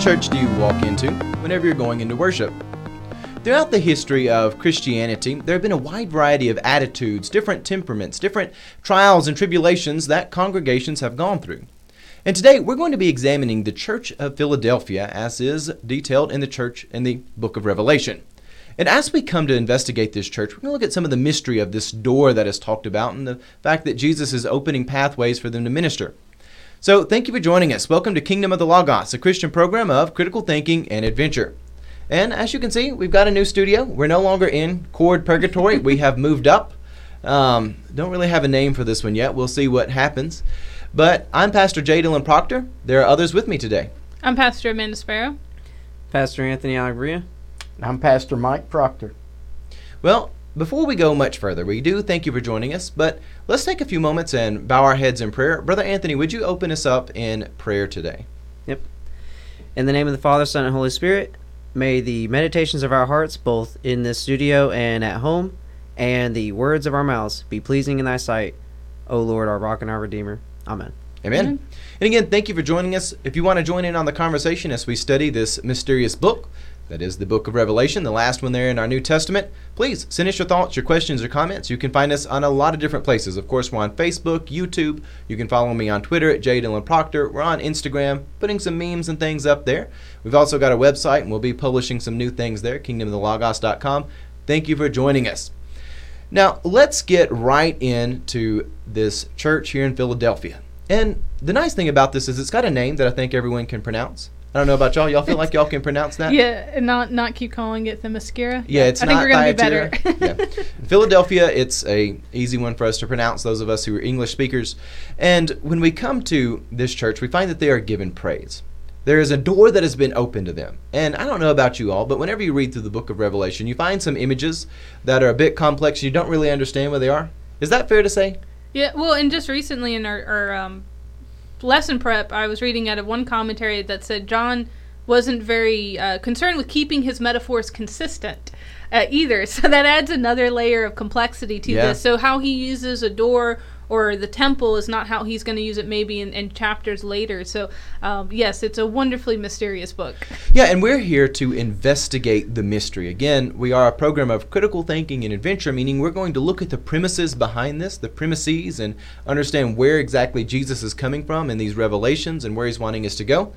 church do you walk into whenever you're going into worship? Throughout the history of Christianity, there have been a wide variety of attitudes, different temperaments, different trials and tribulations that congregations have gone through. And today we're going to be examining the Church of Philadelphia as is detailed in the church in the book of Revelation. And as we come to investigate this church, we're going to look at some of the mystery of this door that is talked about and the fact that Jesus is opening pathways for them to minister. So, thank you for joining us. Welcome to Kingdom of the Logos, a Christian program of critical thinking and adventure. And as you can see, we've got a new studio. We're no longer in Cord Purgatory. we have moved up. Um, don't really have a name for this one yet. We'll see what happens. But I'm Pastor J. Dylan Proctor. There are others with me today. I'm Pastor Amanda Sparrow. Pastor Anthony Alagria. I'm Pastor Mike Proctor. Well, before we go much further, we do thank you for joining us, but let's take a few moments and bow our heads in prayer. Brother Anthony, would you open us up in prayer today? Yep. In the name of the Father, Son, and Holy Spirit, may the meditations of our hearts, both in this studio and at home, and the words of our mouths be pleasing in thy sight, O Lord, our rock and our redeemer. Amen. Amen. Amen. And again, thank you for joining us. If you want to join in on the conversation as we study this mysterious book, that is the book of Revelation, the last one there in our New Testament. Please send us your thoughts, your questions, or comments. You can find us on a lot of different places. Of course, we're on Facebook, YouTube. You can follow me on Twitter at J. Dylan Proctor. We're on Instagram, putting some memes and things up there. We've also got a website, and we'll be publishing some new things there, kingdomofthelogos.com. Thank you for joining us. Now, let's get right into this church here in Philadelphia. And the nice thing about this is it's got a name that I think everyone can pronounce. I don't know about y'all. Y'all feel like y'all can pronounce that? Yeah, and not not keep calling it Themyscira. Yeah, it's I not think we're gonna be better. yeah. Philadelphia, it's a easy one for us to pronounce. Those of us who are English speakers, and when we come to this church, we find that they are given praise. There is a door that has been opened to them. And I don't know about you all, but whenever you read through the book of Revelation, you find some images that are a bit complex. You don't really understand what they are. Is that fair to say? Yeah, well, and just recently in our, our um, lesson prep, I was reading out of one commentary that said John wasn't very uh, concerned with keeping his metaphors consistent uh, either. So that adds another layer of complexity to yeah. this. So how he uses a door or the temple is not how he's going to use it maybe in, in chapters later. So, um, yes, it's a wonderfully mysterious book. Yeah, and we're here to investigate the mystery. Again, we are a program of critical thinking and adventure, meaning we're going to look at the premises behind this, the premises, and understand where exactly Jesus is coming from in these revelations and where he's wanting us to go.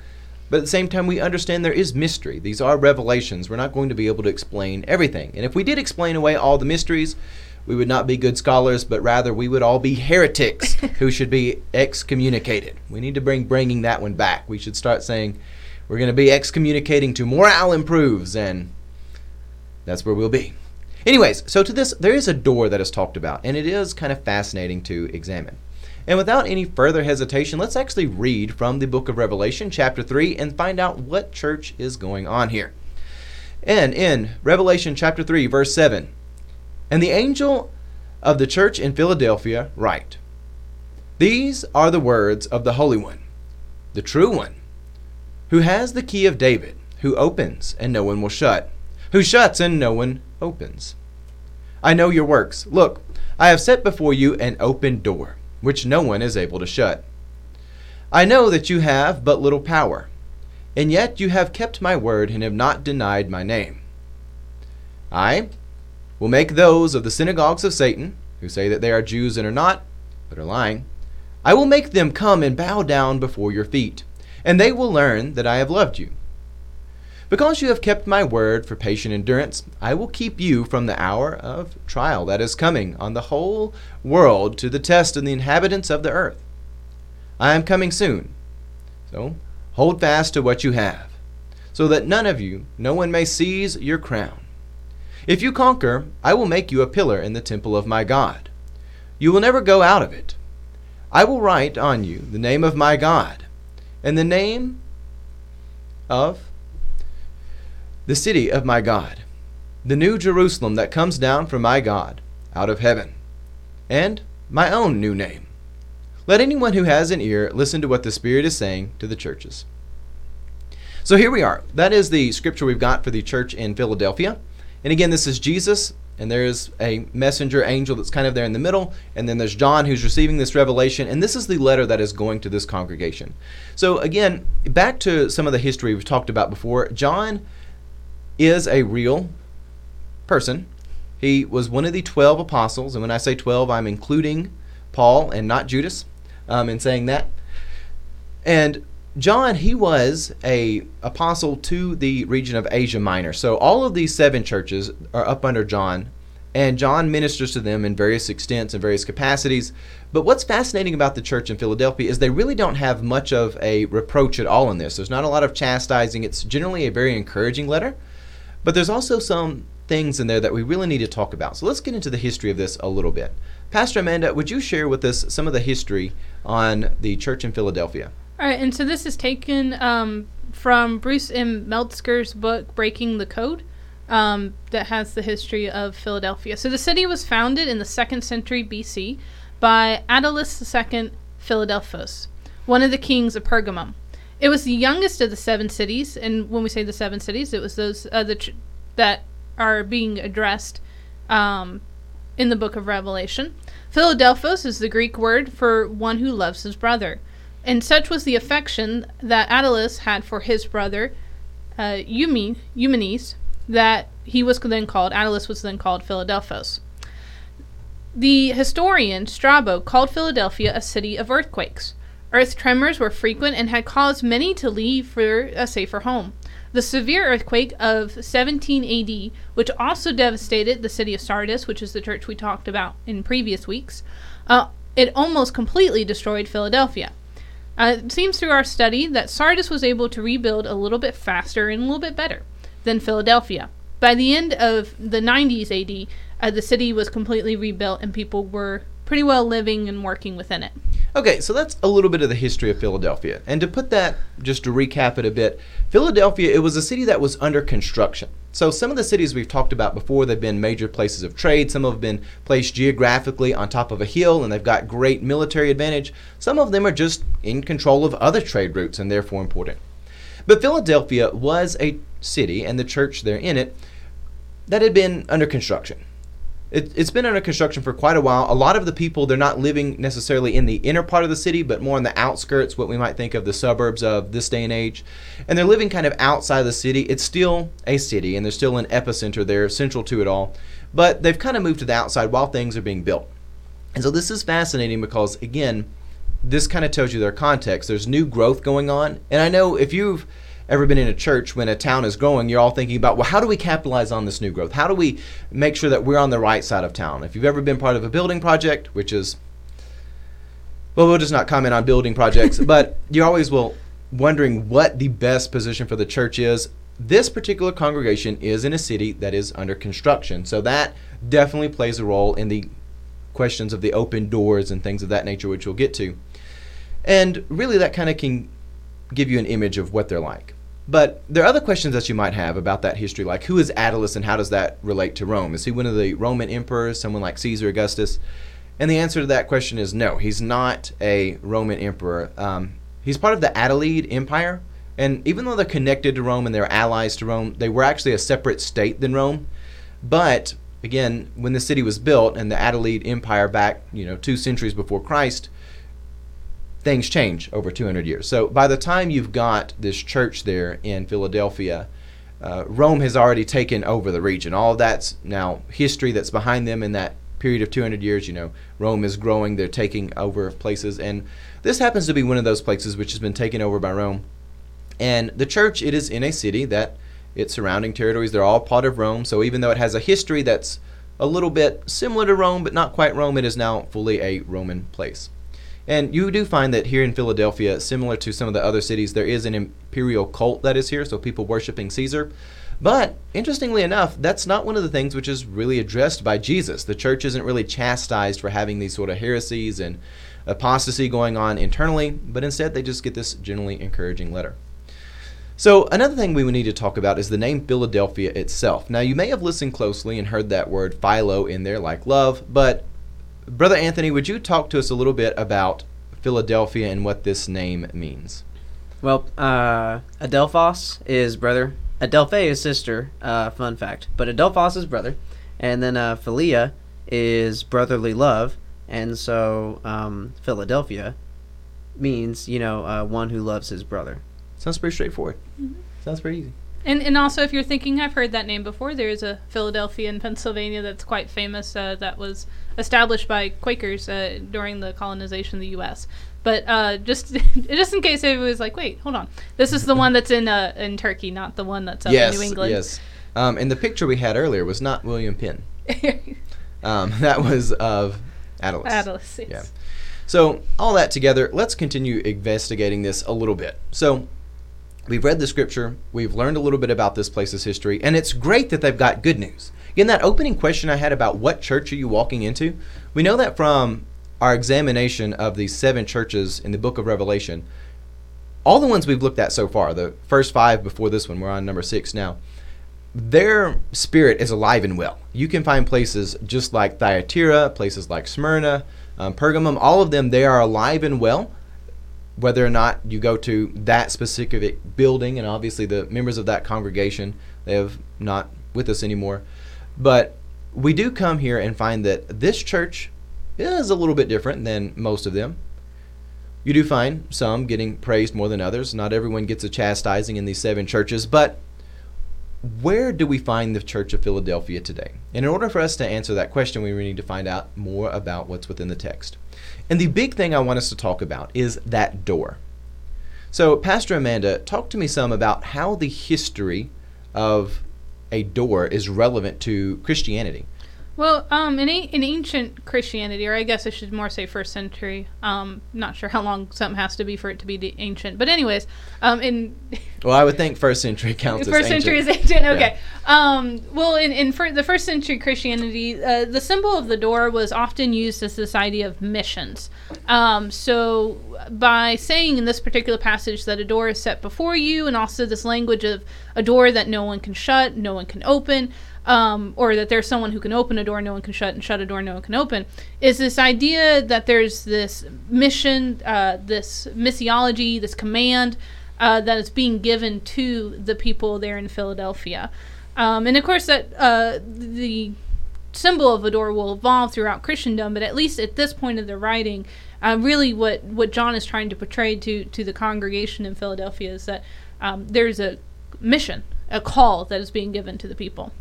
But at the same time, we understand there is mystery. These are revelations. We're not going to be able to explain everything. And if we did explain away all the mysteries, we would not be good scholars, but rather we would all be heretics who should be excommunicated. We need to bring bringing that one back. We should start saying we're going to be excommunicating to morale improves, and that's where we'll be. Anyways, so to this, there is a door that is talked about, and it is kind of fascinating to examine. And without any further hesitation, let's actually read from the book of Revelation, chapter 3, and find out what church is going on here. And in Revelation chapter 3, verse 7, and the angel of the church in Philadelphia write These are the words of the Holy One, the true one, who has the key of David, who opens and no one will shut, who shuts and no one opens. I know your works. Look, I have set before you an open door, which no one is able to shut. I know that you have but little power, and yet you have kept my word and have not denied my name. I will make those of the synagogues of Satan, who say that they are Jews and are not, but are lying, I will make them come and bow down before your feet, and they will learn that I have loved you. Because you have kept my word for patient endurance, I will keep you from the hour of trial that is coming on the whole world to the test of the inhabitants of the earth. I am coming soon. So hold fast to what you have, so that none of you, no one may seize your crown. If you conquer, I will make you a pillar in the temple of my God. You will never go out of it. I will write on you the name of my God, and the name of the city of my God, the new Jerusalem that comes down from my God out of heaven, and my own new name. Let anyone who has an ear listen to what the Spirit is saying to the churches. So here we are. That is the scripture we've got for the church in Philadelphia. And again, this is Jesus And there's a messenger angel that's kind of there in the middle, and then there's John who's receiving this revelation, and this is the letter that is going to this congregation. So, again, back to some of the history we've talked about before, John is a real person. He was one of the 12 apostles, and when I say 12, I'm including Paul and not Judas um, in saying that. And John, he was a apostle to the region of Asia Minor. So all of these seven churches are up under John, and John ministers to them in various extents and various capacities. But what's fascinating about the church in Philadelphia is they really don't have much of a reproach at all in this. There's not a lot of chastising. It's generally a very encouraging letter. But there's also some things in there that we really need to talk about. So let's get into the history of this a little bit. Pastor Amanda, would you share with us some of the history on the church in Philadelphia? All right, and so this is taken um, from Bruce M. Metzger's book, Breaking the Code, um, that has the history of Philadelphia. So the city was founded in the second century BC by Attalus II Philadelphos, one of the kings of Pergamum. It was the youngest of the seven cities, and when we say the seven cities, it was those uh, the ch- that are being addressed um, in the book of Revelation. Philadelphos is the Greek word for one who loves his brother. And such was the affection that Attalus had for his brother uh, Eumenes that he was then called, Attalus was then called Philadelphos. The historian Strabo called Philadelphia a city of earthquakes. Earth tremors were frequent and had caused many to leave for a safer home. The severe earthquake of 17 AD, which also devastated the city of Sardis, which is the church we talked about in previous weeks, uh, it almost completely destroyed Philadelphia. Uh, it seems through our study that Sardis was able to rebuild a little bit faster and a little bit better than Philadelphia. By the end of the 90s AD, uh, the city was completely rebuilt and people were pretty well living and working within it. Okay, so that's a little bit of the history of Philadelphia. And to put that, just to recap it a bit, Philadelphia, it was a city that was under construction. So some of the cities we've talked about before, they've been major places of trade. Some have been placed geographically on top of a hill and they've got great military advantage. Some of them are just in control of other trade routes and therefore important. But Philadelphia was a city and the church there in it that had been under construction it, has been under construction for quite a while. A lot of the people, they're not living necessarily in the inner part of the city, but more on the outskirts, what we might think of the suburbs of this day and age. And they're living kind of outside the city. It's still a city, and there's still an epicenter there, central to it all. But they've kind of moved to the outside while things are being built. And so this is fascinating because, again, this kind of tells you their context. There's new growth going on. And I know if you've ever been in a church when a town is growing, you're all thinking about, well, how do we capitalize on this new growth? How do we make sure that we're on the right side of town? If you've ever been part of a building project, which is, well, we'll just not comment on building projects, but you're always, well, wondering what the best position for the church is. This particular congregation is in a city that is under construction. So that definitely plays a role in the questions of the open doors and things of that nature, which we'll get to. And really, that kind of can give you an image of what they're like. But there are other questions that you might have about that history, like who is Attalus and how does that relate to Rome? Is he one of the Roman emperors, someone like Caesar Augustus? And the answer to that question is no, he's not a Roman emperor. Um, he's part of the Attalid Empire, and even though they're connected to Rome and they're allies to Rome, they were actually a separate state than Rome. But again, when the city was built and the Attalid Empire back, you know, two centuries before Christ, things change over 200 years. So by the time you've got this church there in Philadelphia, uh, Rome has already taken over the region. All of that's now history that's behind them in that period of 200 years. You know, Rome is growing, they're taking over places. And this happens to be one of those places which has been taken over by Rome. And the church, it is in a city that its surrounding territories, they're all part of Rome. So even though it has a history that's a little bit similar to Rome, but not quite Rome, it is now fully a Roman place. And you do find that here in Philadelphia, similar to some of the other cities, there is an imperial cult that is here, so people worshiping Caesar. But interestingly enough, that's not one of the things which is really addressed by Jesus. The church isn't really chastised for having these sort of heresies and apostasy going on internally, but instead they just get this generally encouraging letter. So, another thing we need to talk about is the name Philadelphia itself. Now, you may have listened closely and heard that word philo in there, like love, but Brother Anthony, would you talk to us a little bit about Philadelphia and what this name means? Well, uh, Adelphos is brother. Adelphe is sister. Uh, fun fact. But Adelphos is brother. And then uh, Philia is brotherly love, and so um, Philadelphia means you know uh, one who loves his brother. Sounds pretty straightforward. Sounds pretty easy. And and also, if you're thinking, I've heard that name before. There's a Philadelphia in Pennsylvania that's quite famous. Uh, that was established by Quakers uh, during the colonization of the U.S. But uh, just just in case it was like, wait, hold on, this is the one that's in uh, in Turkey, not the one that's up yes, in New England. yes. Um, and the picture we had earlier was not William Penn. Um, that was of Attalus. Atlas. Yes. Yeah. So, all that together, let's continue investigating this a little bit. So, we've read the scripture, we've learned a little bit about this place's history, and it's great that they've got good news. Again, that opening question I had about what church are you walking into, we know that from our examination of these seven churches in the book of Revelation. All the ones we've looked at so far, the first five before this one, we're on number six now their spirit is alive and well. You can find places just like Thyatira, places like Smyrna, um, Pergamum, all of them, they are alive and well. Whether or not you go to that specific building, and obviously the members of that congregation, they have not with us anymore. But we do come here and find that this church is a little bit different than most of them. You do find some getting praised more than others. Not everyone gets a chastising in these seven churches, but where do we find the Church of Philadelphia today? And in order for us to answer that question, we need to find out more about what's within the text. And the big thing I want us to talk about is that door. So, Pastor Amanda, talk to me some about how the history of a door is relevant to Christianity. Well, um, in, a- in ancient Christianity, or I guess I should more say first century. Um, not sure how long something has to be for it to be de- ancient, but anyways, um, in Well, I would think first century counts first century is ancient. Okay. Um, well, in in fir- the first century Christianity, uh, the symbol of the door was often used as this idea of missions. Um, so by saying in this particular passage that a door is set before you, and also this language of a door that no one can shut, no one can open. Um, or that there's someone who can open a door, no one can shut, and shut a door, no one can open, is this idea that there's this mission, uh, this missiology, this command uh, that is being given to the people there in Philadelphia. Um, and of course, that uh, the symbol of a door will evolve throughout Christendom, but at least at this point of the writing, uh, really what, what John is trying to portray to, to the congregation in Philadelphia is that um, there's a mission, a call that is being given to the people.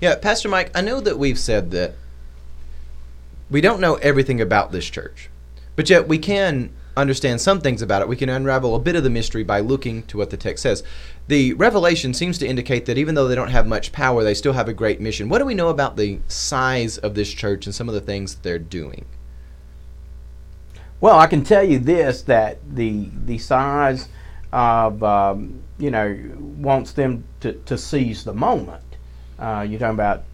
Yeah, Pastor Mike, I know that we've said that we don't know everything about this church, but yet we can understand some things about it. We can unravel a bit of the mystery by looking to what the text says. The revelation seems to indicate that even though they don't have much power, they still have a great mission. What do we know about the size of this church and some of the things that they're doing? Well, I can tell you this that the the size of um, you know wants them to, to seize the moment. Uh, you're talking about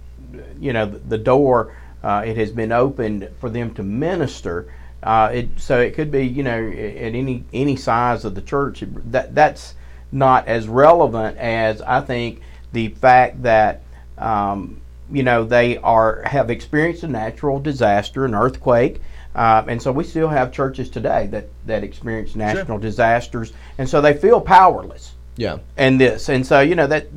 you know the, the door. Uh, it has been opened for them to minister. Uh, it, so it could be you know at any any size of the church. That that's not as relevant as I think the fact that um, you know they are have experienced a natural disaster, an earthquake. Uh, and so we still have churches today that, that experience national disasters, and so they feel powerless Yeah. in this. And so you know that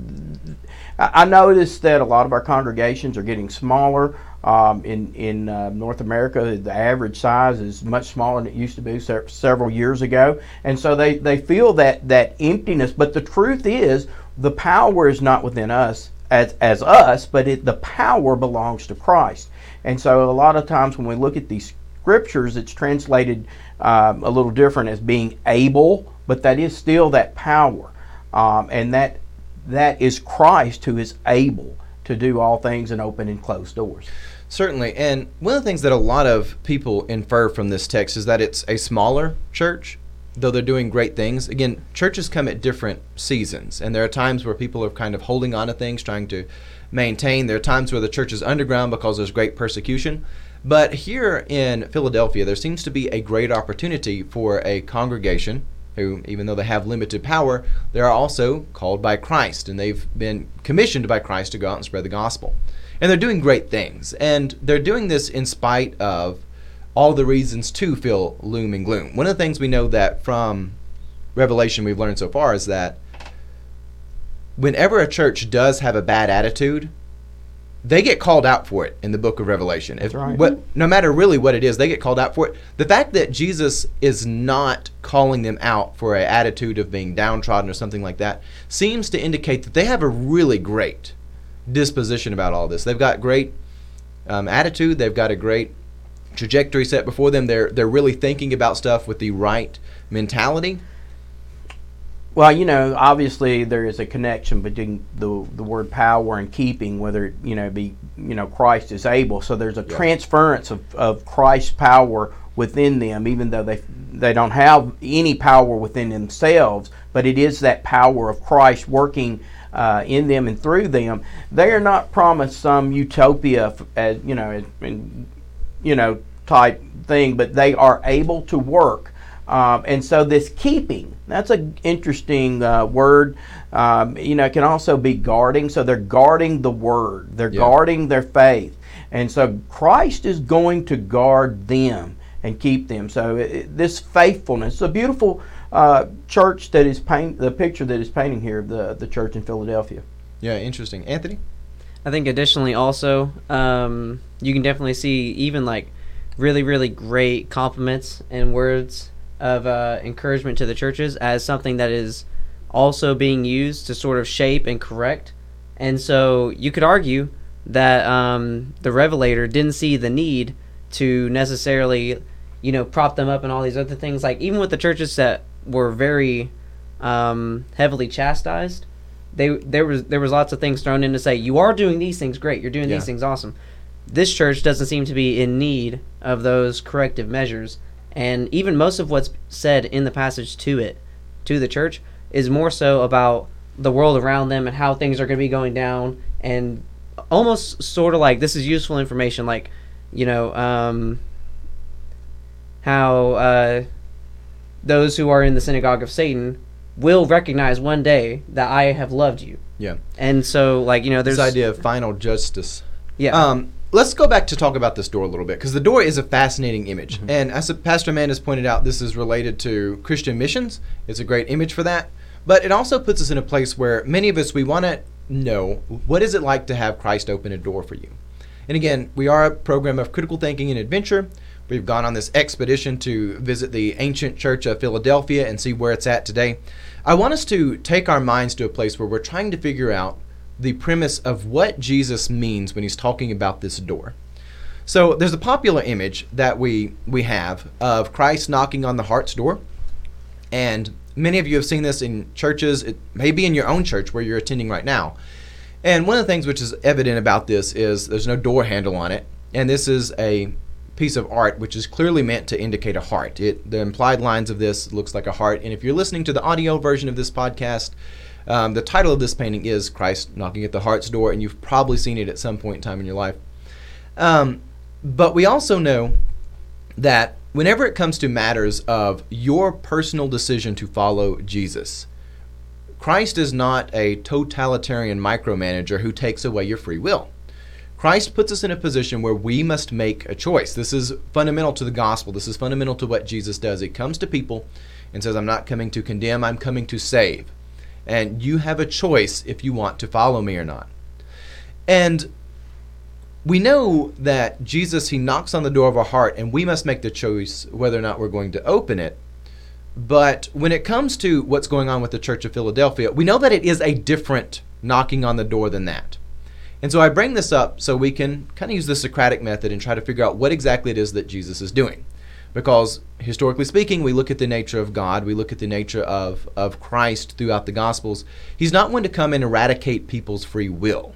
I noticed that a lot of our congregations are getting smaller. Um, in in uh, North America, the average size is much smaller than it used to be se- several years ago, and so they, they feel that that emptiness. But the truth is, the power is not within us as as us, but it, the power belongs to Christ. And so a lot of times when we look at these scriptures, it's translated um, a little different as being able, but that is still that power, um, and that that is Christ who is able to do all things and open and close doors. Certainly. And one of the things that a lot of people infer from this text is that it's a smaller church, though they're doing great things. Again, churches come at different seasons, and there are times where people are kind of holding on to things, trying to maintain. There are times where the church is underground because there's great persecution. But here in Philadelphia, there seems to be a great opportunity for a congregation who, even though they have limited power, they are also called by Christ, and they've been commissioned by Christ to go out and spread the gospel. And they're doing great things. And they're doing this in spite of all the reasons to feel gloom and gloom. One of the things we know that from Revelation we've learned so far is that whenever a church does have a bad attitude, they get called out for it in the book of Revelation. If, right. what, no matter really what it is, they get called out for it. The fact that Jesus is not calling them out for an attitude of being downtrodden or something like that seems to indicate that they have a really great disposition about all this. They've got great um, attitude. They've got a great trajectory set before them. They're they're really thinking about stuff with the right mentality. Well, you know, obviously there is a connection between the the word power and keeping, whether it, you know be you know Christ is able. So there's a Yeah. transference of, of Christ's power within them, even though they they don't have any power within themselves. But it is that power of Christ working uh, in them and through them. They are not promised some utopia, f- as you know, in, you know, type thing, but they are able to work. Um, and so this keeping, that's an interesting uh, word. Um, you know, it can also be guarding. So they're guarding the word, they're Yeah. guarding their faith. And so Christ is going to guard them and keep them. So it, it- this faithfulness, it's a beautiful uh, church that is paint, the picture that is painting here of the, the church in Philadelphia. Yeah, interesting. Anthony? I think additionally also, um, you can definitely see even like really really great compliments and words of uh, encouragement to the churches as something that is also being used to sort of shape and correct. And so you could argue that um, the Revelator didn't see the need to necessarily, you know, prop them up and all these other things. Like even with the churches that were very um, heavily chastised, they there was there was lots of things thrown in to say you are doing these things great, you're doing Yeah. these things awesome. This church doesn't seem to be in need of those corrective measures, and even most of what's said in the passage to it, to the church, is more so about the world around them and how things are going to be going down, and almost sort of like this is useful information, like you know um, how uh, those who are in the synagogue of Satan will recognize one day that I have loved you. Yeah. And so, like you know, there's this idea of final justice. yeah, Um, let's go back to talk about this door a little bit because the door is a fascinating image, mm-hmm. and as Pastor Amanda has pointed out, this is related to Christian missions. It's a great image for that, but it also puts us in a place where many of us we want to know what is it like to have Christ open a door for you. And again, we are a program of critical thinking and adventure. We've gone on this expedition to visit the ancient church of Philadelphia and see where it's at today. I want us to take our minds to a place where we're trying to figure out the premise of what Jesus means when he's talking about this door. So there's a popular image that we we have of Christ knocking on the heart's door, and many of you have seen this in churches. It may be in your own church where you're attending right now. And one of the things which is evident about this is there's no door handle on it, and this is a piece of art which is clearly meant to indicate a heart. It the implied lines of this looks like a heart, and if you're listening to the audio version of this podcast, um, the title of this painting is Christ knocking at the heart's door, and you've probably seen it at some point in time in your life. Um, but we also know that whenever it comes to matters of your personal decision to follow Jesus, Christ is not a totalitarian micromanager who takes away your free will. Christ puts us in a position where we must make a choice. This is fundamental to the gospel. This is fundamental to what Jesus does. He comes to people and says, I'm not coming to condemn, I'm coming to save. And you have a choice if you want to follow me or not. And we know that Jesus, he knocks on the door of our heart, and we must make the choice whether or not we're going to open it. But when it comes to what's going on with the Church of Philadelphia, we know that it is a different knocking on the door than that. And so I bring this up so we can kind of use the Socratic method and try to figure out what exactly it is that Jesus is doing. Because historically speaking, we look at the nature of God, we look at the nature of, of Christ throughout the Gospels. He's not one to come and eradicate people's free will.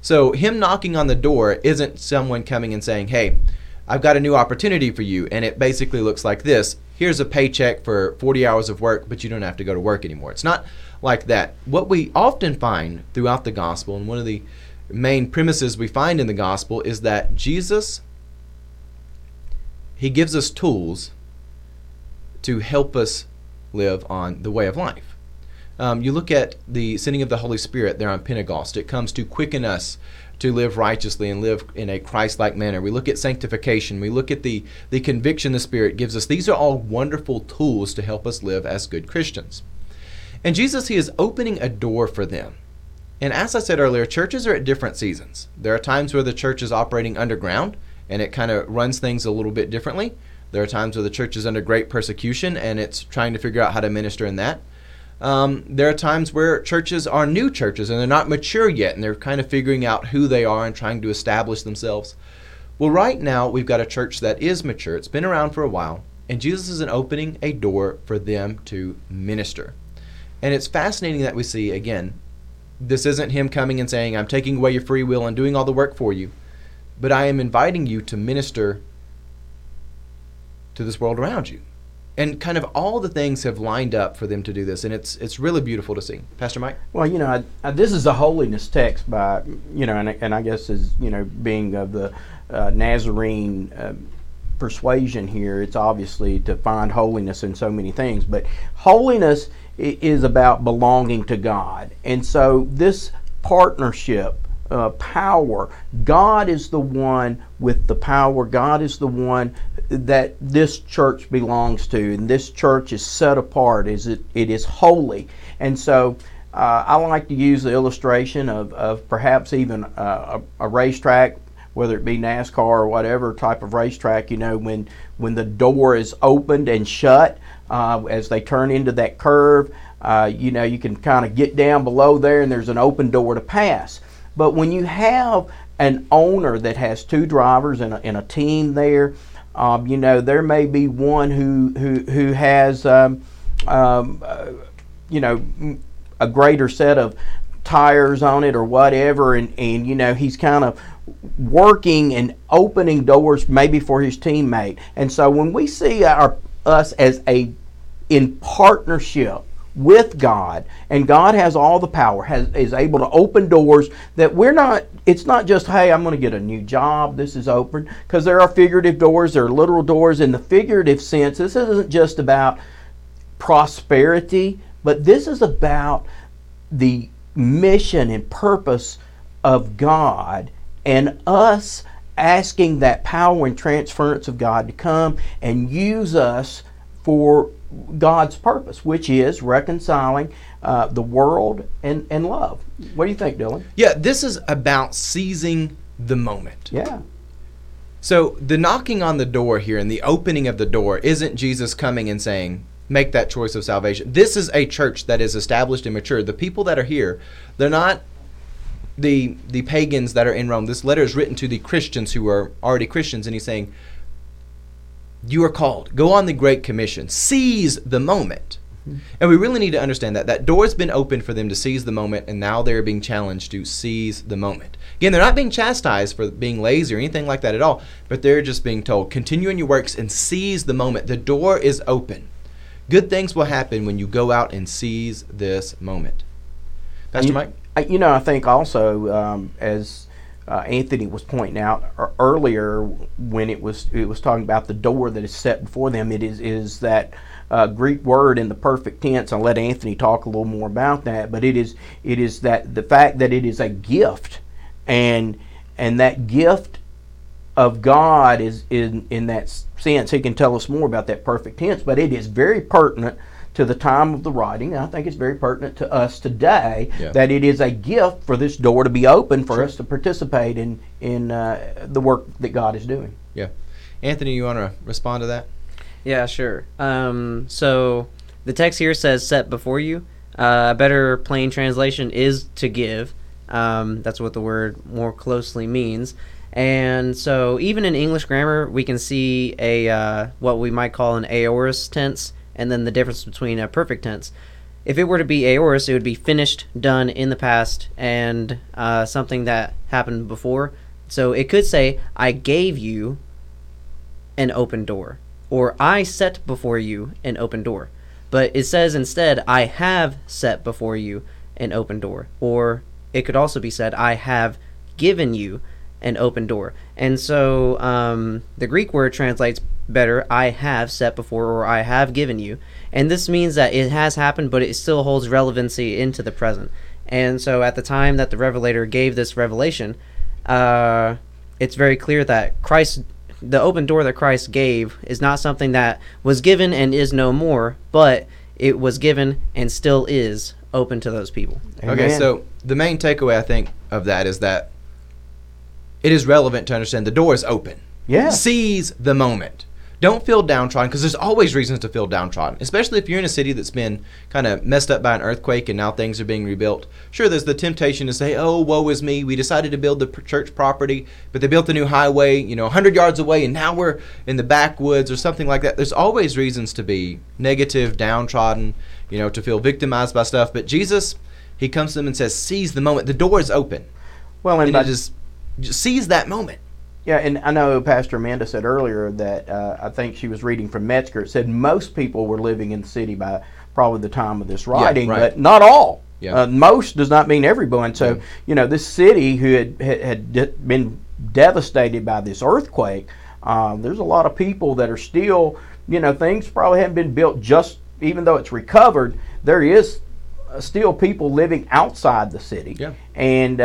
So him knocking on the door isn't someone coming and saying, "Hey, I've got a new opportunity for you," and it basically looks like this: "Here's a paycheck for 40 hours of work, but you don't have to go to work anymore." It's not like that. What we often find throughout the gospel, and one of the main premises we find in the gospel is that Jesus he gives us tools to help us live on the way of life. Um, you look at the sending of the Holy Spirit there on Pentecost. It comes to quicken us to live righteously and live in a Christ-like manner. We look at sanctification. We look at the the conviction the Spirit gives us. These are all wonderful tools to help us live as good Christians. And Jesus, he is opening a door for them. And as I said earlier, churches are at different seasons. There are times where the church is operating underground and it kind of runs things a little bit differently. There are times where the church is under great persecution and it's trying to figure out how to minister in that. Um, there are times where churches are new churches and they're not mature yet and they're kind of figuring out who they are and trying to establish themselves. Well, right now we've got a church that is mature, it's been around for a while, and Jesus isn't opening a door for them to minister. And it's fascinating that we see, again, this isn't him coming and saying, I'm taking away your free will and doing all the work for you, but I am inviting you to minister to this world around you. And kind of all the things have lined up for them to do this, and it's it's really beautiful to see. Pastor Mike. Well, you know, I, I, this is a holiness text by you know, and, and I guess as you know, being of the uh, Nazarene uh, persuasion here, it's obviously to find holiness in so many things, but holiness is about belonging to God, and so this partnership uh, power. God is the one with the power. God is the one that this church belongs to, and this church is set apart. Is it? It is holy, and so. Uh, I like to use the illustration of, of perhaps even a, a racetrack whether it be NASCAR or whatever type of racetrack, you know, when when the door is opened and shut uh, as they turn into that curve, uh, you know, you can kind of get down below there and there's an open door to pass. But when you have an owner that has two drivers and a, and a team there, um, you know, there may be one who who who has, um, um, uh, you know, a greater set of tires on it or whatever, and and you know he's kind of working and opening doors maybe for his teammate. And so when we see our us as a in partnership with God, and God has all the power, has, is able to open doors that we're not, it's not just, hey, I'm going to get a new job, this is open, because there are figurative doors, there are literal doors. In the figurative sense, this isn't just about prosperity, but this is about the mission and purpose of God and us asking that power and transference of God to come and use us for God's purpose, which is reconciling uh, the world and, and love. What do you think, Dylan? Yeah, this is about seizing the moment. Yeah. So the knocking on the door here and the opening of the door isn't Jesus coming and saying, make that choice of salvation. This is a church that is established and mature. The people that are here, they're not the the pagans that are in Rome. This letter is written to the Christians who are already Christians, and he's saying, you are called. Go on the Great Commission. Seize the moment. Mm-hmm. And we really need to understand that. That door's been opened for them to seize the moment, and now they're being challenged to seize the moment. Again, they're not being chastised for being lazy or anything like that at all, but they're just being told, continue in your works and seize the moment. The door is open. Good things will happen when you go out and seize this moment. Pastor you, Mike? I, you know, I think also, um, as uh, Anthony was pointing out earlier when it was it was talking about the door that is set before them. It is is that uh, Greek word in the perfect tense. I'll let Anthony talk a little more about that. But it is it is that the fact that it is a gift, and and that gift of God is in in that sense. He can tell us more about that perfect tense. But it is very pertinent to the time of the writing. I think it's very pertinent to us today yeah. that it is a gift for this door to be open for sure. us to participate in in uh, the work that God is doing. Yeah, Anthony, you want to respond to that? Yeah, sure. Um, so the text here says "set before you." Uh, a better plain translation is "to give." Um, that's what the word more closely means. And so, even in English grammar, we can see a uh, what we might call an aorist tense and then the difference between a perfect tense. If it were to be aorist, it would be finished, done in the past, and uh, something that happened before. So it could say, I gave you an open door, or I set before you an open door. But it says instead, I have set before you an open door. Or it could also be said, I have given you an open door. And so um, the Greek word translates better I have set before or I have given you. And this means that it has happened, but it still holds relevancy into the present. And so at the time that the revelator gave this revelation, uh, it's very clear that Christ, the open door that Christ gave, is not something that was given and is no more, but it was given and still is open to those people. Okay, so the main takeaway I think of that is that it is relevant to understand the door is open. Yeah. Seize the moment. Don't feel downtrodden because there's always reasons to feel downtrodden, especially if you're in a city that's been kind of messed up by an earthquake and now things are being rebuilt. Sure, there's the temptation to say, "Oh, woe is me. We decided to build the church property, but they built a new highway, you know, 100 yards away, and now we're in the backwoods or something like that." There's always reasons to be negative, downtrodden, you know, to feel victimized by stuff. But Jesus, he comes to them and says, "Seize the moment. The door is open." well, and, And by- just, just seize that moment. Yeah, and I know Pastor Amanda said earlier that uh, I think she was reading from Metzger. It said most people were living in the city by probably the time of this writing, right. but not all. Yeah. Uh, most does not mean everyone. So Yeah. you know, this city who had had, had de- been devastated by this earthquake, uh, there's a lot of people that are still, you know, things probably haven't been built just even though it's recovered. There is uh, still people living outside the city, Yeah. and.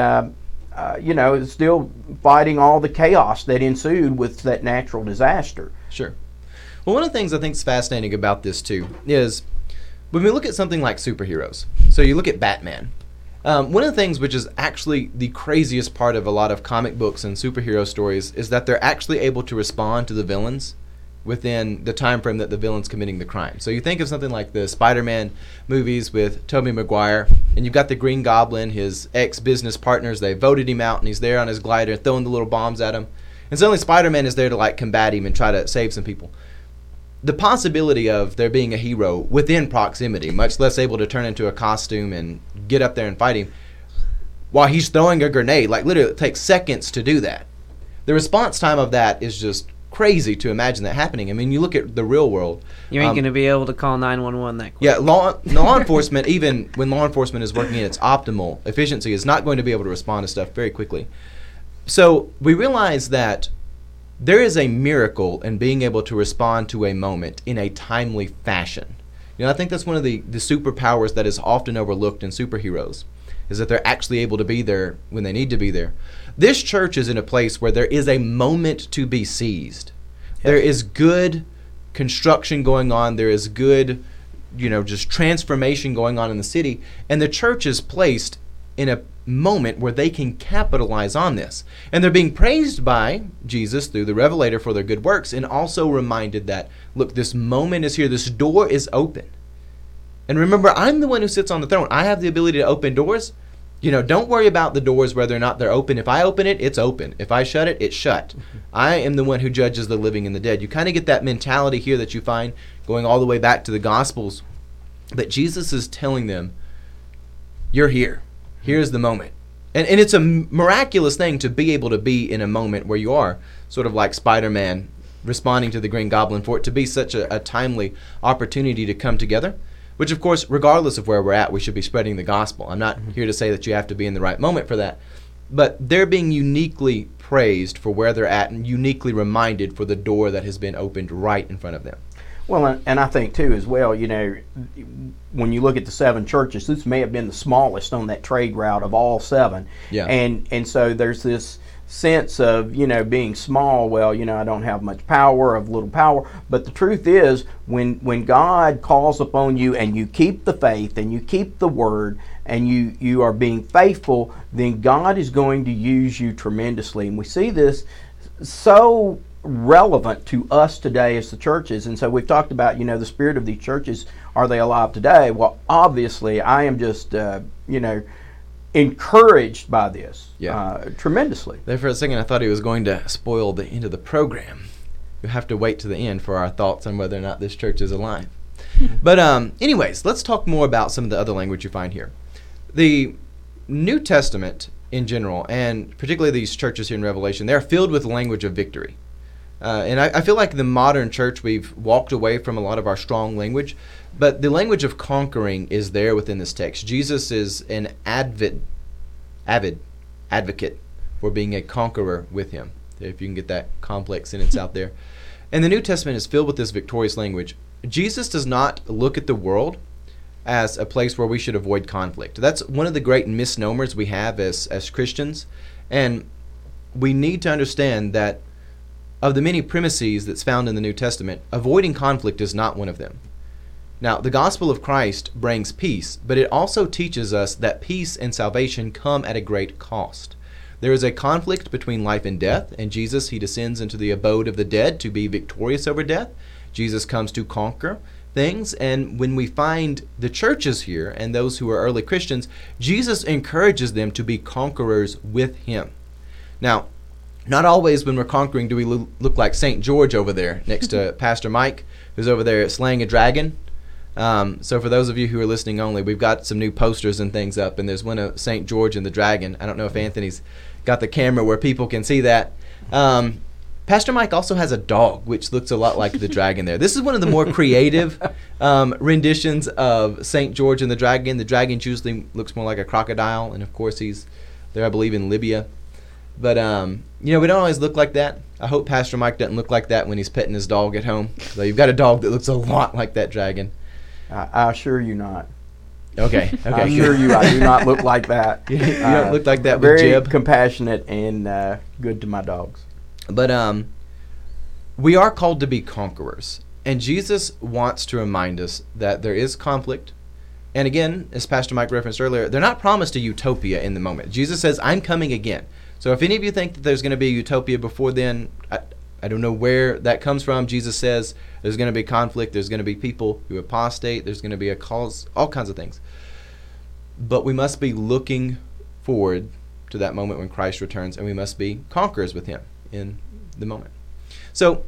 Uh, you know, is still fighting all the chaos that ensued with that natural disaster. Sure. Well, one of the things I think is fascinating about this too is when we look at something like superheroes. So you look at Batman. Um, one of the things which is actually the craziest part of a lot of comic books and superhero stories is that they're actually able to respond to the villains within the time frame that the villain's committing the crime. So you think of something like the Spider-Man movies with Tobey Maguire, and you've got the Green Goblin, his ex-business partners. They voted him out, and he's there on his glider throwing the little bombs at him. And suddenly Spider-Man is there to like combat him and try to save some people. The possibility of there being a hero within proximity, much less able to turn into a costume and get up there and fight him, while he's throwing a grenade, like literally it takes seconds to do that. The response time of that is just crazy to imagine that happening. I mean, you look at the real world. You ain't um, going to be able to call 911 that quick. yeah, law law enforcement, even when law enforcement is working at its optimal efficiency, is not going to be able to respond to stuff very quickly. So we realize that there is a miracle in being able to respond to a moment in a timely fashion. You know, I think that's one of the, the superpowers that is often overlooked in superheroes, is that they're actually able to be there when they need to be there. This church is in a place where there is a moment to be seized. There is good construction going on. There is good, you know, just transformation going on in the city. And the church is placed in a moment where they can capitalize on this. And they're being praised by Jesus through the Revelator for their good works and also reminded that, look, this moment is here, this door is open. And remember, I'm the one who sits on the throne. I have the ability to open doors. You know, don't worry about the doors whether or not they're open. If I open it, it's open. If I shut it, it's shut. I am the one who judges the living and the dead. You kind of get that mentality here that you find going all the way back to the Gospels that Jesus is telling them, You're here. Here's the moment. And, and it's a miraculous thing to be able to be in a moment where you are, sort of like Spider Man responding to the Green Goblin, for it to be such a, a timely opportunity to come together. Which, of course, regardless of where we're at, we should be spreading the gospel. I'm not mm-hmm. here to say that you have to be in the right moment for that. But they're being uniquely praised for where they're at and uniquely reminded for the door that has been opened right in front of them. Well, and, and I think too, as well, you know, when you look at the seven churches, this may have been the smallest on that trade route of all seven. Yeah. And and so there's this sense of you know being small. Well, you know, I don't have much power, of little power. But the truth is, when when God calls upon you and you keep the faith and you keep the word and you you are being faithful, then God is going to use you tremendously. And we see this so relevant to us today as the churches. And so we've talked about, you know, the spirit of these churches. Are they alive today? Well, obviously, I am just, uh, you know, encouraged by this Yeah. uh, tremendously. There for a second, I thought he was going to spoil the end of the program. You have to wait to the end for our thoughts on whether or not this church is alive. but, um, anyways, let's talk more about some of the other language you find here. The New Testament in general, and particularly these churches here in Revelation, they're filled with language of victory. Uh, and I, I feel like the modern church, we've walked away from a lot of our strong language, but the language of conquering is there within this text. Jesus is an avid, avid advocate for being a conqueror with him. If you can get that complex sentence out there. And the New Testament is filled with this victorious language. Jesus does not look at the world as a place where we should avoid conflict. That's one of the great misnomers we have as, as Christians. And we need to understand that of the many premises that's found in the New Testament, avoiding conflict is not one of them. Now, the gospel of Christ brings peace, but it also teaches us that peace and salvation come at a great cost. There is a conflict between life and death, and Jesus, he descends into the abode of the dead to be victorious over death. Jesus comes to conquer things, and when we find the churches here and those who are early Christians, Jesus encourages them to be conquerors with him. Now, not always when we're conquering do we look like St. George over there next to Pastor Mike, who's over there slaying a dragon. Um, so for those of you who are listening only, we've got some new posters and things up, and there's one of St. George and the Dragon. I don't know if Anthony's got the camera where people can see that. Um, Pastor Mike also has a dog, which looks a lot like the dragon there. This is one of the more creative um, renditions of St. George and the Dragon. The dragon usually looks more like a crocodile, and of course, he's there, I believe, in Libya. But, um, you know, we don't always look like that. I hope Pastor Mike doesn't look like that when he's petting his dog at home. So you've got a dog that looks a lot like that dragon. I, I assure you not. Okay, okay. I assure you, I do not look like that. You don't look like that with Very Jib. compassionate and uh, good to my dogs. But um, we are called to be conquerors, and Jesus wants to remind us that there is conflict. And again, as Pastor Mike referenced earlier, they're not promised a utopia in the moment. Jesus says, "I'm coming again." So if any of you think that there's going to be a utopia before then, I, I don't know where that comes from. Jesus says there's going to be conflict. There's going to be people who apostate. There's going to be a cause, all kinds of things. But we must be looking forward to that moment when Christ returns, and we must be conquerors with Him in the moment. So,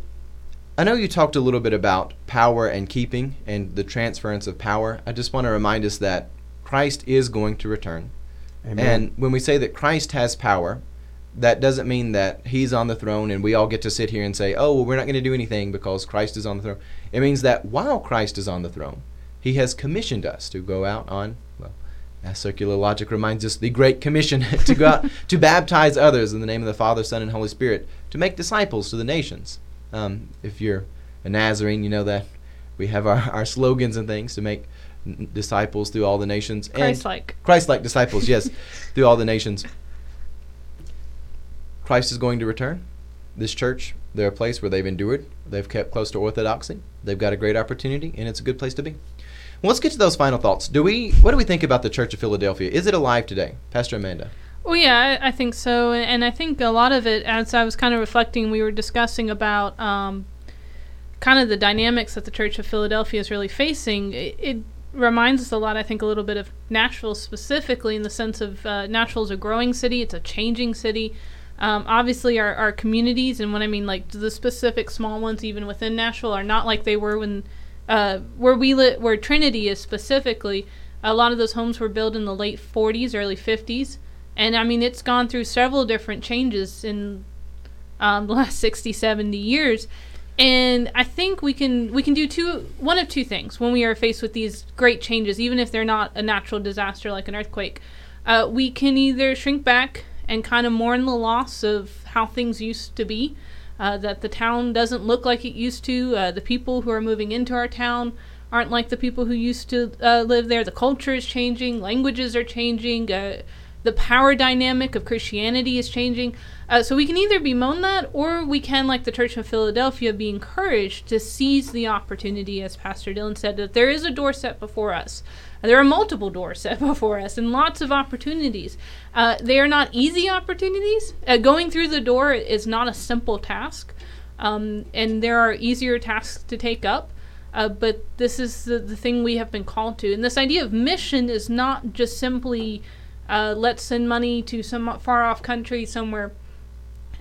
I know you talked a little bit about power and keeping and the transference of power. I just want to remind us that Christ is going to return. Amen. And when we say that Christ has power, that doesn't mean that he's on the throne and we all get to sit here and say, oh, well, we're not going to do anything because Christ is on the throne. It means that while Christ is on the throne, he has commissioned us to go out on, well, as circular logic reminds us, the Great Commission to go out to baptize others in the name of the Father, Son, and Holy Spirit, to make disciples to the nations. Um, if you're a Nazarene, you know that we have our, our slogans and things to make n- disciples through all the nations. And- Christ-like. Christ-like disciples, yes, through all the nations. Christ is going to return. This church, they're a place where they've endured. They've kept close to orthodoxy. They've got a great opportunity, and it's a good place to be. Well, let's get to those final thoughts. Do we? What do we think about the Church of Philadelphia? Is it alive today, Pastor Amanda? Well, yeah, I, I think so, and I think a lot of it, as I was kind of reflecting, we were discussing about um, kind of the dynamics that the Church of Philadelphia is really facing. It, it reminds us a lot, I think, a little bit of Nashville specifically, in the sense of uh, Nashville is a growing city, it's a changing city. Um, obviously, our, our communities, and what I mean like the specific small ones, even within Nashville, are not like they were when uh, where we live, where Trinity is specifically. A lot of those homes were built in the late 40s, early 50s, and I mean it's gone through several different changes in um, the last 60, 70 years. And I think we can we can do two one of two things when we are faced with these great changes, even if they're not a natural disaster like an earthquake. Uh, we can either shrink back and kind of mourn the loss of how things used to be, uh, that the town doesn't look like it used to. Uh, the people who are moving into our town aren't like the people who used to uh, live there. The culture is changing, languages are changing, uh, the power dynamic of Christianity is changing. Uh, so we can either bemoan that, or we can, like the Church of Philadelphia, be encouraged to seize the opportunity, as Pastor Dylan said, that there is a door set before us. There are multiple doors set before us and lots of opportunities. Uh, they are not easy opportunities. Uh, going through the door is not a simple task, um, and there are easier tasks to take up. Uh, but this is the, the thing we have been called to. And this idea of mission is not just simply uh, let's send money to some far off country somewhere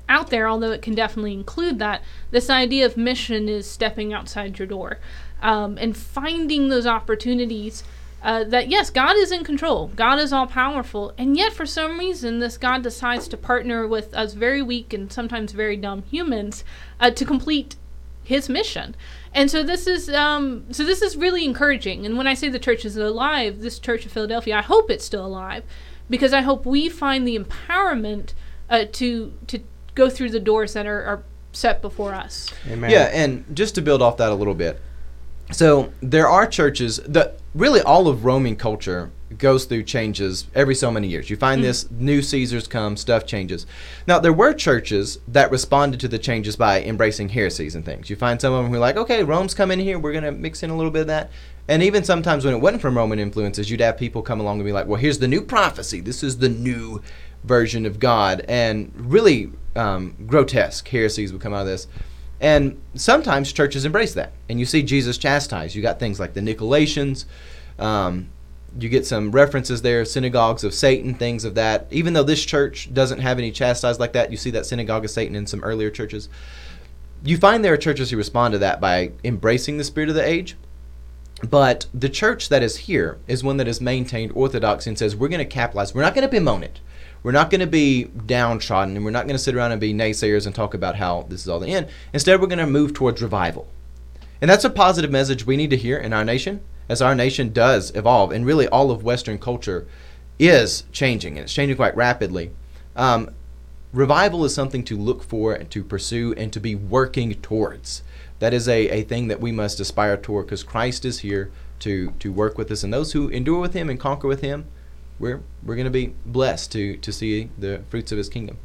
out there, although it can definitely include that. This idea of mission is stepping outside your door um, and finding those opportunities. Uh, that yes, God is in control. God is all powerful, and yet for some reason, this God decides to partner with us very weak and sometimes very dumb humans uh, to complete His mission. And so this is um, so this is really encouraging. And when I say the church is alive, this Church of Philadelphia, I hope it's still alive, because I hope we find the empowerment uh, to to go through the doors that are, are set before us. Amen. Yeah, and just to build off that a little bit. So there are churches that really all of Roman culture goes through changes every so many years. You find this new Caesars come, stuff changes. Now there were churches that responded to the changes by embracing heresies and things. You find some of them who are like, okay, Rome's coming here, we're gonna mix in a little bit of that. And even sometimes when it wasn't from Roman influences, you'd have people come along and be like, well, here's the new prophecy. This is the new version of God. And really um, grotesque heresies would come out of this. And sometimes churches embrace that. And you see Jesus chastised. You got things like the Nicolaitans. Um, you get some references there, synagogues of Satan, things of that. Even though this church doesn't have any chastised like that, you see that synagogue of Satan in some earlier churches. You find there are churches who respond to that by embracing the spirit of the age. But the church that is here is one that is maintained orthodox and says we're going to capitalize. We're not going to bemoan it. We're not going to be downtrodden, and we're not going to sit around and be naysayers and talk about how this is all the end. Instead, we're going to move towards revival. And that's a positive message we need to hear in our nation as our nation does evolve, and really all of Western culture is changing, and it's changing quite rapidly. Um, revival is something to look for and to pursue and to be working towards. That is a, a thing that we must aspire toward because Christ is here to, to work with us. And those who endure with Him and conquer with Him, we're, we're going to be blessed to, to see the fruits of His kingdom.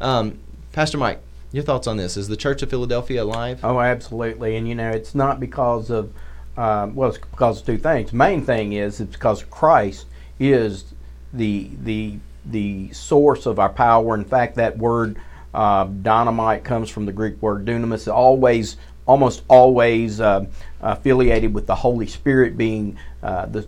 Um, Pastor Mike, your thoughts on this? Is the Church of Philadelphia alive? Oh, absolutely. And you know, it's not because of um, well, it's because of two things. Main thing is it's because Christ is the the the source of our power. In fact, that word uh, dynamite comes from the Greek word dunamis. Always, almost always uh, affiliated with the Holy Spirit being uh, the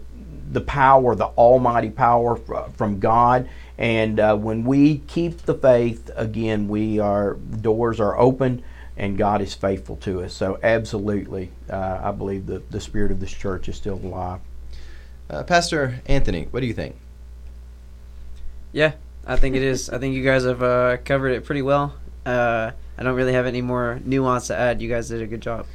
the power, the Almighty power from God. And uh, when we keep the faith, again, we are doors are open and God is faithful to us. So, absolutely, uh, I believe the, the spirit of this church is still alive. Uh, Pastor Anthony, what do you think? Yeah, I think it is. I think you guys have uh, covered it pretty well. I don't really have any more nuance to add. You guys did a good job.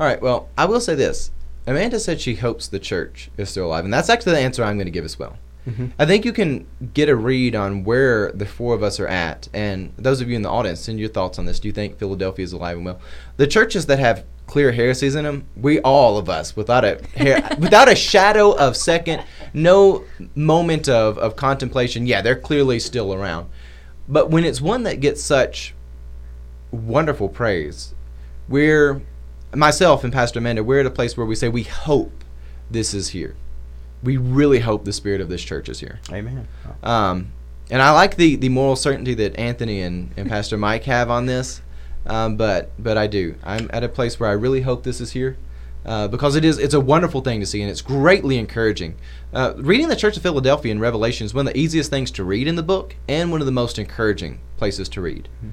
All right. Well, I will say this. Amanda said she hopes the church is still alive, and that's actually the answer I'm going to give as well. Mm-hmm. I think you can get a read on where the four of us are at. And those of you in the audience, send your thoughts on this. Do you think Philadelphia is alive and well? The churches that have clear heresies in them, we all of us, without a without a shadow of second, no moment of, of contemplation, yeah, they're clearly still around. But when it's one that gets such wonderful praise, we're myself and Pastor Amanda, we're at a place where we say we hope this is here we really hope the spirit of this church is here. Amen. Um, and I like the, the moral certainty that Anthony and, and Pastor Mike have on this. Um, but but I do. I'm at a place where I really hope this is here. Uh, because it is it's a wonderful thing to see and it's greatly encouraging. Uh, reading the Church of Philadelphia in Revelation is one of the easiest things to read in the book and one of the most encouraging places to read. Mm-hmm.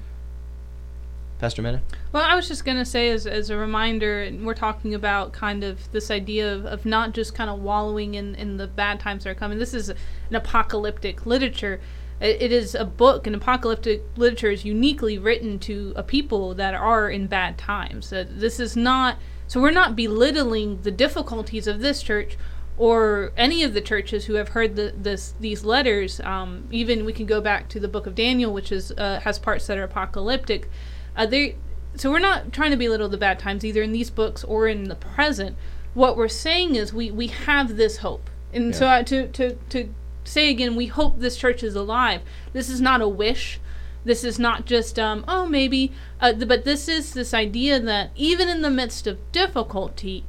Pastor Mena? Well, I was just going to say, as, as a reminder, we're talking about kind of this idea of, of not just kind of wallowing in, in the bad times that are coming. This is an apocalyptic literature. It, it is a book, and apocalyptic literature is uniquely written to a people that are in bad times. Uh, this is not, so we're not belittling the difficulties of this church or any of the churches who have heard the, this, these letters. Um, even we can go back to the book of Daniel, which is uh, has parts that are apocalyptic uh, they, so we're not trying to belittle the bad times either in these books or in the present. What we're saying is we we have this hope, and yeah. so to to to say again, we hope this church is alive. This is not a wish. This is not just um oh maybe, uh, but this is this idea that even in the midst of difficulty,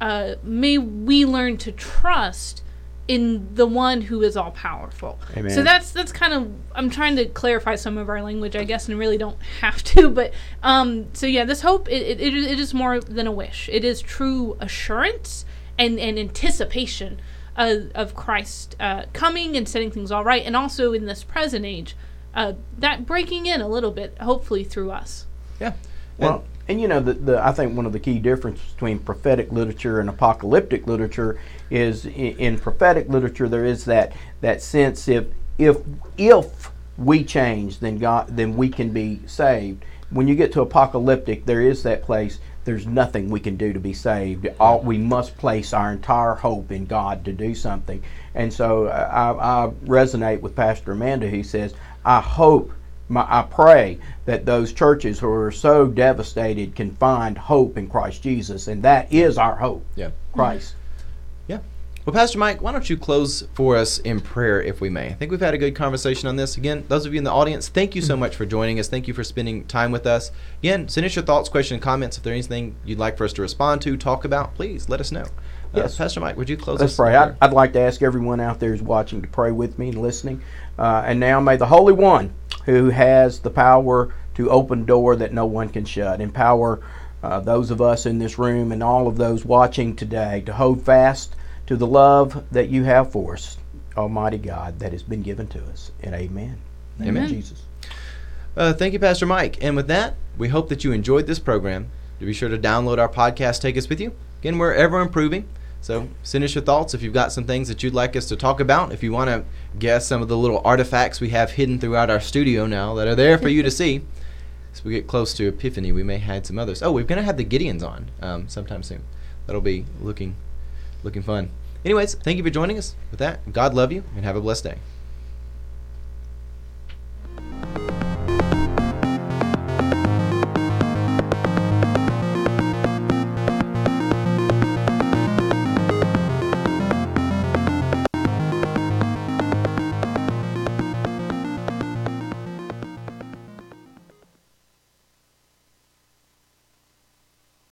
uh, may we learn to trust in the one who is all powerful. Amen. So that's that's kind of I'm trying to clarify some of our language, I guess, and really don't have to. But um, so yeah, this hope it, it, it is more than a wish. It is true assurance and and anticipation of, of Christ uh, coming and setting things all right, and also in this present age, uh, that breaking in a little bit, hopefully through us. Yeah. Well, and you know, the, the I think one of the key differences between prophetic literature and apocalyptic literature is in, in prophetic literature there is that that sense if if if we change, then God, then we can be saved. When you get to apocalyptic, there is that place. There's nothing we can do to be saved. All, we must place our entire hope in God to do something. And so uh, I, I resonate with Pastor Amanda, who says, "I hope my, I pray that those churches who are so devastated can find hope in Christ Jesus, and that is our hope. Yeah, Christ. Yeah. Well, Pastor Mike, why don't you close for us in prayer, if we may? I think we've had a good conversation on this. Again, those of you in the audience, thank you so much for joining us. Thank you for spending time with us. Again, send us your thoughts, questions, comments. If there's anything you'd like for us to respond to, talk about, please let us know. Uh, Yes. Pastor Mike, would you close Let's us? pray. in I'd. I'd like to ask everyone out there who's watching to pray with me and listening. Uh, and now may the Holy One, who has the power to open door that no one can shut, empower uh, those of us in this room and all of those watching today to hold fast to the love that you have for us, Almighty God, that has been given to us. And amen. Amen. Jesus. Uh, thank you, Pastor Mike. And with that, we hope that you enjoyed this program. To be sure to download our podcast, Take Us With You. Again, we're ever improving. So send us your thoughts if you've got some things that you'd like us to talk about. If you want to guess some of the little artifacts we have hidden throughout our studio now that are there for you to see. As we get close to Epiphany, we may hide some others. Oh, we're going to have the Gideons on um, sometime soon. That'll be looking, looking fun. Anyways, thank you for joining us. With that, God love you and have a blessed day.